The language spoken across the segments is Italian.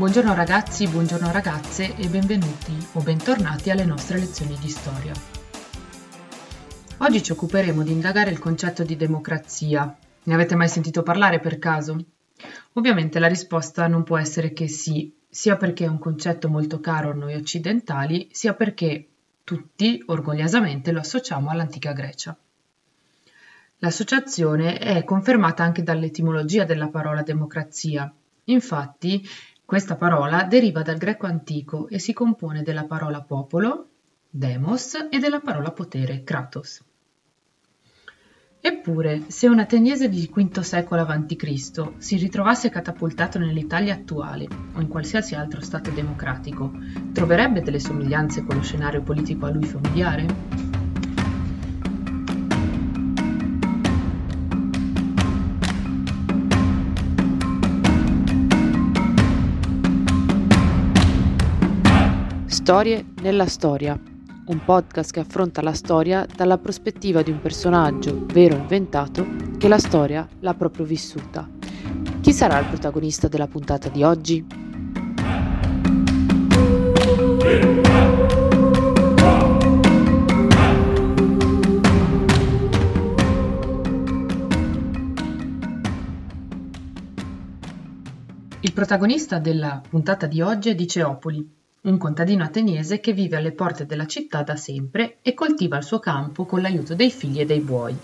Buongiorno ragazzi, buongiorno ragazze e benvenuti o bentornati alle nostre lezioni di storia. Oggi ci occuperemo di indagare il concetto di democrazia. Ne avete mai sentito parlare per caso? Ovviamente la risposta non può essere che sì, sia perché è un concetto molto caro a noi occidentali, sia perché tutti orgogliosamente lo associamo all'antica Grecia. L'associazione è confermata anche dall'etimologia della parola democrazia. Infatti, questa parola deriva dal greco antico e si compone della parola popolo, demos, e della parola potere, kratos. Eppure, se un ateniese di V secolo a.C. si ritrovasse catapultato nell'Italia attuale o in qualsiasi altro stato democratico, troverebbe delle somiglianze con lo scenario politico a lui familiare? Storie nella storia, un podcast che affronta la storia dalla prospettiva di un personaggio, vero o inventato, che la storia l'ha proprio vissuta. Chi sarà il protagonista della puntata di oggi? Il protagonista della puntata di oggi è Diceopoli, un contadino ateniese che vive alle porte della città da sempre e coltiva il suo campo con l'aiuto dei figli e dei buoi.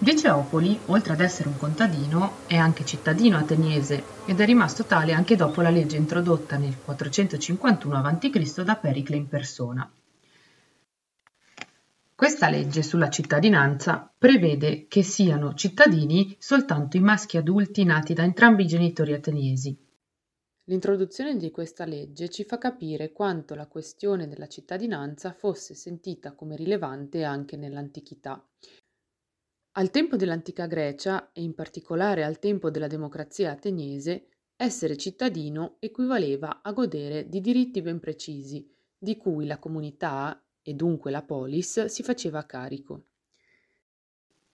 Diceopoli, oltre ad essere un contadino, è anche cittadino ateniese ed è rimasto tale anche dopo la legge introdotta nel 451 a.C. da Pericle in persona. Questa legge sulla cittadinanza prevede che siano cittadini soltanto i maschi adulti nati da entrambi i genitori ateniesi, L'introduzione di questa legge ci fa capire quanto la questione della cittadinanza fosse sentita come rilevante anche nell'antichità. Al tempo dell'antica Grecia e in particolare al tempo della democrazia ateniese, essere cittadino equivaleva a godere di diritti ben precisi, di cui la comunità e dunque la polis si faceva carico.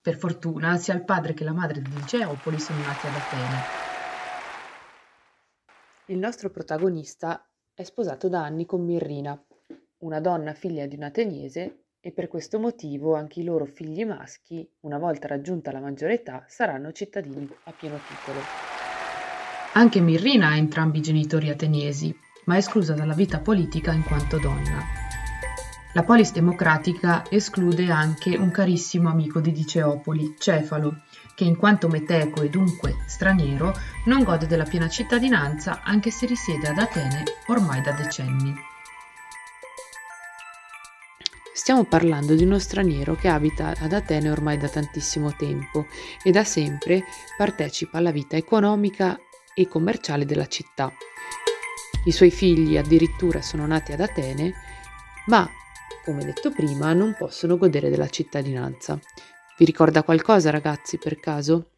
Per fortuna sia il padre che la madre di Geopoli sono nati ad Atene il nostro protagonista è sposato da anni con Mirrina, una donna figlia di un ateniese e per questo motivo anche i loro figli maschi, una volta raggiunta la maggiore età, saranno cittadini a pieno titolo. Anche Mirrina ha entrambi i genitori ateniesi, ma è esclusa dalla vita politica in quanto donna. La polis democratica esclude anche un carissimo amico di Diceopoli, Cefalo, che in quanto meteco e dunque straniero non gode della piena cittadinanza anche se risiede ad Atene ormai da decenni. Stiamo parlando di uno straniero che abita ad Atene ormai da tantissimo tempo e da sempre partecipa alla vita economica e commerciale della città. I suoi figli addirittura sono nati ad Atene, ma, come detto prima, non possono godere della cittadinanza. Vi ricorda qualcosa, ragazzi, per caso?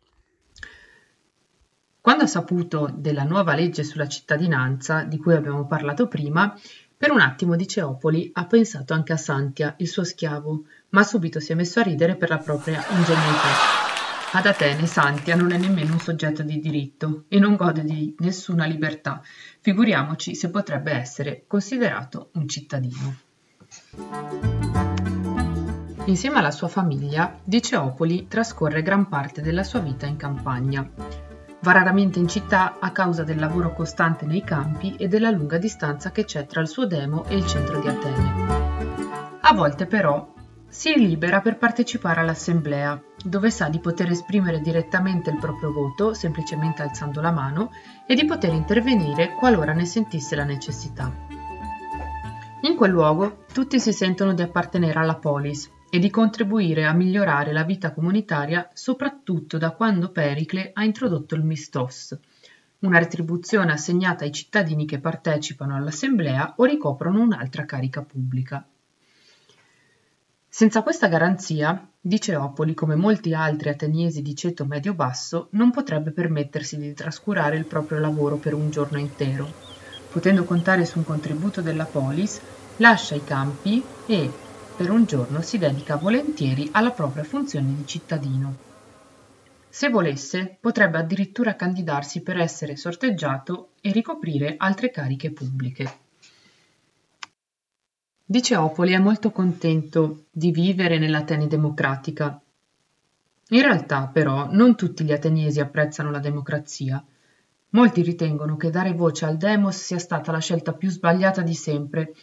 Quando ha saputo della nuova legge sulla cittadinanza, di cui abbiamo parlato prima, per un attimo Diceopoli ha pensato anche a Santia, il suo schiavo, ma subito si è messo a ridere per la propria ingenuità. Ad Atene Santia non è nemmeno un soggetto di diritto e non gode di nessuna libertà, figuriamoci se potrebbe essere considerato un cittadino. Insieme alla sua famiglia, Diceopoli trascorre gran parte della sua vita in campagna. Va raramente in città a causa del lavoro costante nei campi e della lunga distanza che c'è tra il suo demo e il centro di Atene. A volte però si libera per partecipare all'assemblea, dove sa di poter esprimere direttamente il proprio voto, semplicemente alzando la mano, e di poter intervenire qualora ne sentisse la necessità. In quel luogo tutti si sentono di appartenere alla polis, e di contribuire a migliorare la vita comunitaria soprattutto da quando Pericle ha introdotto il mistos, una retribuzione assegnata ai cittadini che partecipano all'assemblea o ricoprono un'altra carica pubblica. Senza questa garanzia, Diceopoli, come molti altri ateniesi di ceto medio-basso, non potrebbe permettersi di trascurare il proprio lavoro per un giorno intero. Potendo contare su un contributo della polis, lascia i campi e, per un giorno si dedica volentieri alla propria funzione di cittadino. Se volesse, potrebbe addirittura candidarsi per essere sorteggiato e ricoprire altre cariche pubbliche. Diceopoli è molto contento di vivere nell'Atene democratica. In realtà, però, non tutti gli ateniesi apprezzano la democrazia. Molti ritengono che dare voce al demos sia stata la scelta più sbagliata di sempre.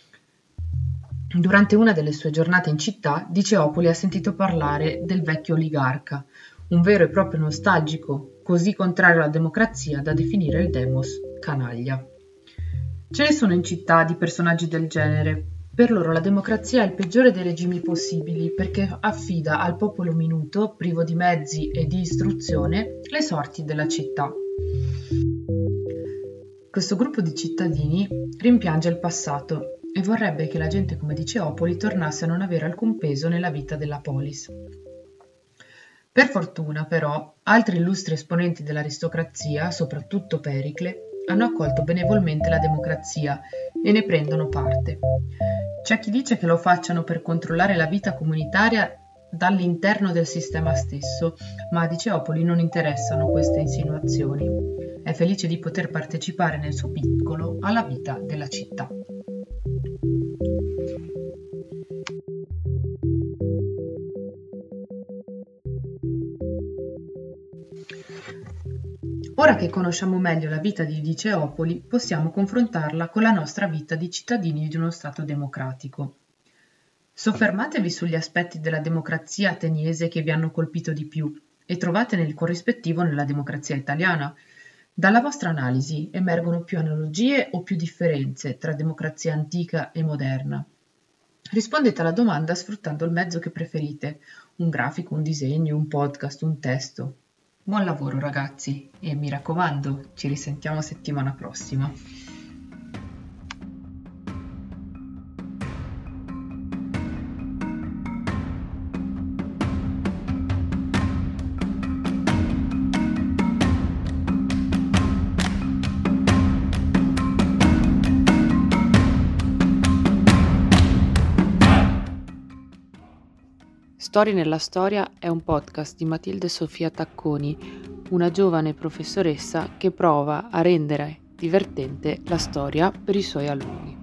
Durante una delle sue giornate in città, Diceopoli ha sentito parlare del vecchio oligarca, un vero e proprio nostalgico, così contrario alla democrazia da definire il demos canaglia. Ce ne sono in città di personaggi del genere. Per loro la democrazia è il peggiore dei regimi possibili perché affida al popolo minuto, privo di mezzi e di istruzione, le sorti della città. Questo gruppo di cittadini rimpiange il passato e vorrebbe che la gente come Diceopoli tornasse a non avere alcun peso nella vita della polis. Per fortuna, però, altri illustri esponenti dell'aristocrazia, soprattutto Pericle, hanno accolto benevolmente la democrazia e ne prendono parte. C'è chi dice che lo facciano per controllare la vita comunitaria dall'interno del sistema stesso, ma a Diceopoli non interessano queste insinuazioni. È felice di poter partecipare nel suo piccolo alla vita della città. Ora che conosciamo meglio la vita di Diceopoli, possiamo confrontarla con la nostra vita di cittadini di uno Stato democratico. Soffermatevi sugli aspetti della democrazia ateniese che vi hanno colpito di più e trovatene il corrispettivo nella democrazia italiana. Dalla vostra analisi emergono più analogie o più differenze tra democrazia antica e moderna. Rispondete alla domanda sfruttando il mezzo che preferite, un grafico, un disegno, un podcast, un testo. Buon lavoro ragazzi e mi raccomando, ci risentiamo settimana prossima. Storie nella Storia è un podcast di Matilde Sofia Tacconi, una giovane professoressa che prova a rendere divertente la storia per i suoi alunni.